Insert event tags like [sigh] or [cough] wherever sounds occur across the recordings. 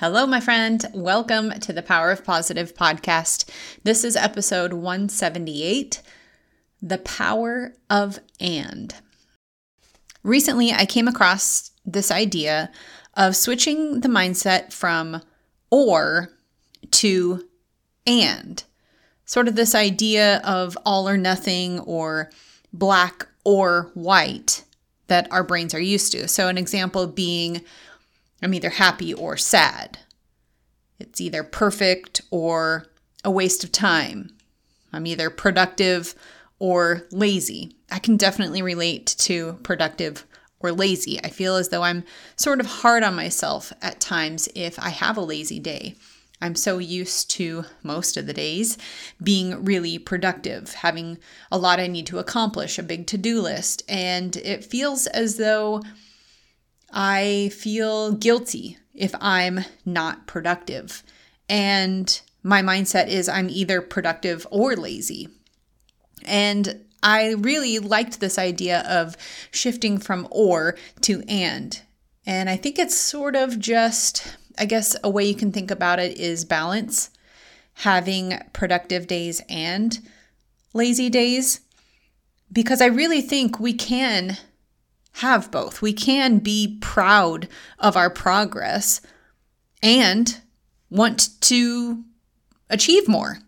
Hello, my friend. Welcome to the Power of Positive podcast. This is episode 178 The Power of And. Recently, I came across this idea of switching the mindset from or to and. Sort of this idea of all or nothing or black or white that our brains are used to. So, an example being, I'm either happy or sad. It's either perfect or a waste of time. I'm either productive or lazy. I can definitely relate to productive or lazy. I feel as though I'm sort of hard on myself at times if I have a lazy day. I'm so used to most of the days being really productive, having a lot I need to accomplish, a big to do list, and it feels as though I feel guilty if I'm not productive. And my mindset is I'm either productive or lazy. And I really liked this idea of shifting from or to and. And I think it's sort of just, I guess, a way you can think about it is balance, having productive days and lazy days. Because I really think we can have both. We can be proud of our progress and want to achieve more.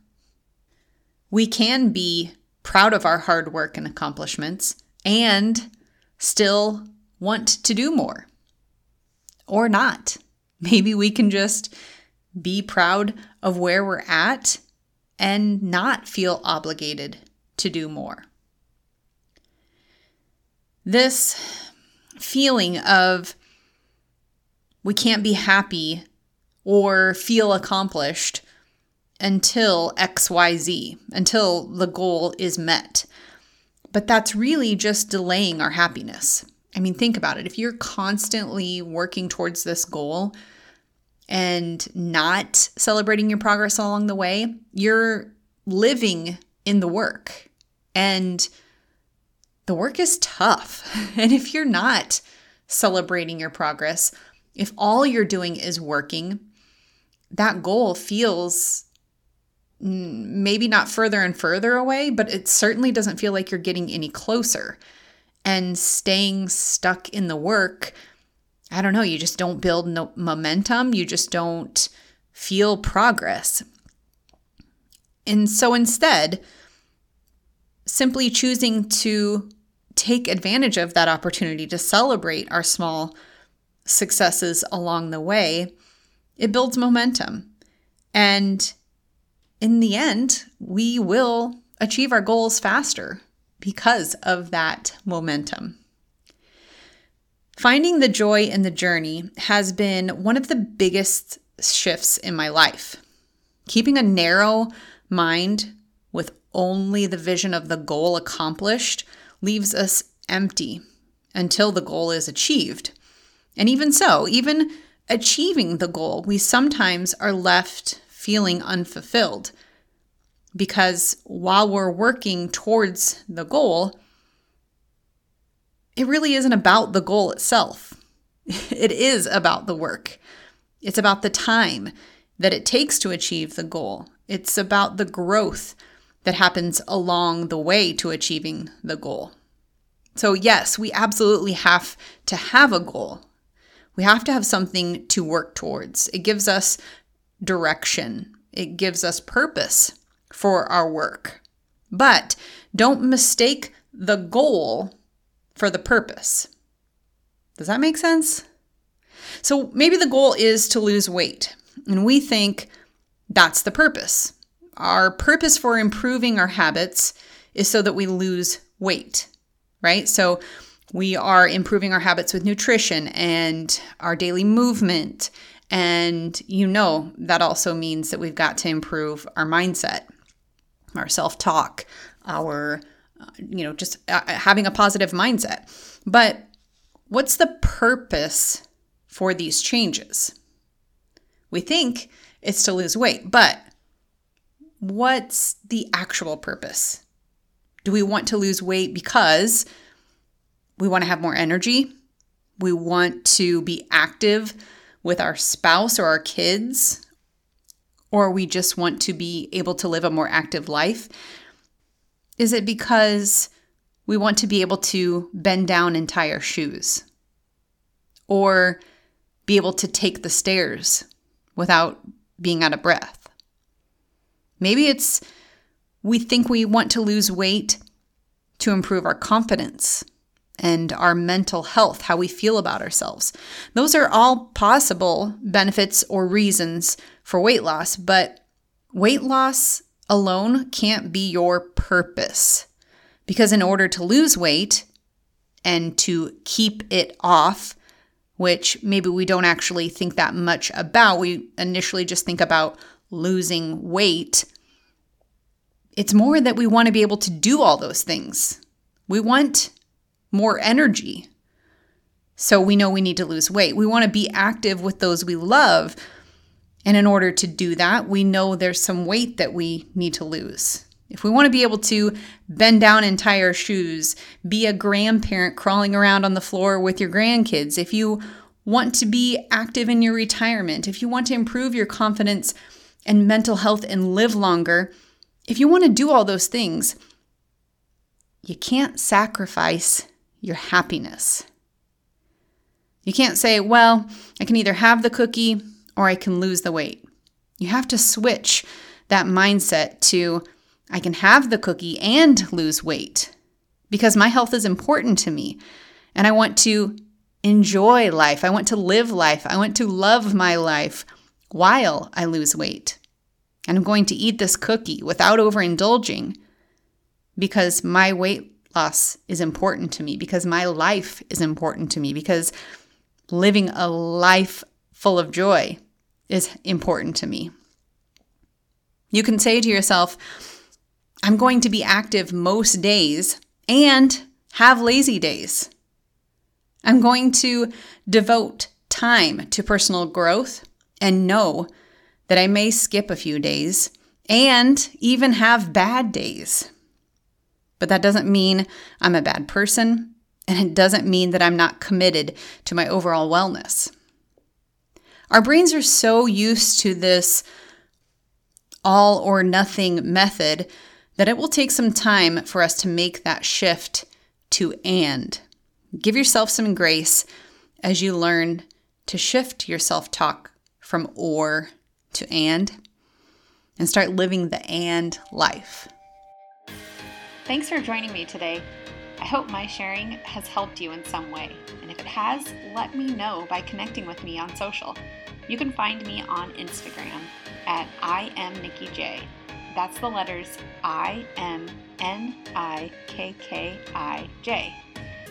We can be proud of our hard work and accomplishments and still want to do more. Or not. [laughs] Maybe we can just be proud of where we're at and not feel obligated to do more. This feeling of we can't be happy or feel accomplished until XYZ, until the goal is met. But that's really just delaying our happiness. I mean, think about it. If you're constantly working towards this goal and not celebrating your progress along the way, you're living in the work. And the work is tough. [laughs] And if you're not celebrating your progress, if all you're doing is working, that goal feels maybe not further and further away, but it certainly doesn't feel like you're getting any closer. And staying stuck in the work, I don't know, you just don't build no momentum, you just don't feel progress. And so instead, simply choosing to take advantage of that opportunity to celebrate our small successes along the way, it builds momentum. And in the end, we will achieve our goals faster because of that momentum. Finding the joy in the journey has been one of the biggest shifts in my life. Keeping a narrow mind only the vision of the goal accomplished leaves us empty until the goal is achieved. And even so, even achieving the goal, we sometimes are left feeling unfulfilled because while we're working towards the goal, it really isn't about the goal itself. [laughs] It is about the work. It's about the time that it takes to achieve the goal. It's about the growth that happens along the way to achieving the goal. So, yes, we absolutely have to have a goal. We have to have something to work towards. It gives us direction, it gives us purpose for our work. But don't mistake the goal for the purpose. Does that make sense? So maybe the goal is to lose weight, and we think that's the purpose. Our purpose for improving our habits is so that we lose weight, right? So we are improving our habits with nutrition and our daily movement. And you know, that also means that we've got to improve our mindset, our self talk, our, uh, you know, just uh, having a positive mindset. But what's the purpose for these changes? We think it's to lose weight, but what's the actual purpose? Do we want to lose weight because we want to have more energy? We want to be active with our spouse or our kids, or we just want to be able to live a more active life? Is it because we want to be able to bend down and tie our shoes? Or be able to take the stairs without being out of breath? Maybe it's we think we want to lose weight to improve our confidence and our mental health, how we feel about ourselves. Those are all possible benefits or reasons for weight loss, but weight loss alone can't be your purpose. Because in order to lose weight and to keep it off, which maybe we don't actually think that much about, we initially just think about losing weight. It's more that we want to be able to do all those things. We want more energy. So we know we need to lose weight. We want to be active with those we love. And in order to do that, we know there's some weight that we need to lose. If we want to be able to bend down and tie our shoes, be a grandparent crawling around on the floor with your grandkids, if you want to be active in your retirement, if you want to improve your confidence and mental health and live longer, if you want to do all those things, you can't sacrifice your happiness. You can't say, well, I can either have the cookie or I can lose the weight. You have to switch that mindset to, I can have the cookie and lose weight because my health is important to me and I want to enjoy life. I want to live life. I want to love my life while I lose weight. And I'm going to eat this cookie without overindulging because my weight loss is important to me, because my life is important to me, because living a life full of joy is important to me. You can say to yourself, I'm going to be active most days and have lazy days. I'm going to devote time to personal growth and know that I may skip a few days and even have bad days. But that doesn't mean I'm a bad person, and it doesn't mean that I'm not committed to my overall wellness. Our brains are so used to this all or nothing method that it will take some time for us to make that shift to and. Give yourself some grace as you learn to shift your self talk from or to and and start living the and life. Thanks for joining me today. I hope my sharing has helped you in some way, and if it has, let me know by connecting with me on social. You can find me on Instagram at I am Nikki J. That's the letters I M N I K K I J.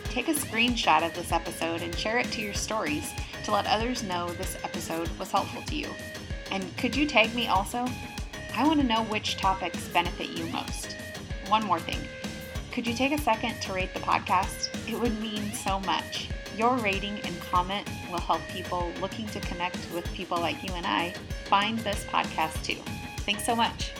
Take a screenshot of this episode and share it to your stories to let others know this episode was helpful to you. And could you tag me also? I want to know which topics benefit you most one more thing. Could you take a second to rate the podcast? It would mean so much. Your rating and comment will help people looking to connect with people like you and I find this podcast too. Thanks so much.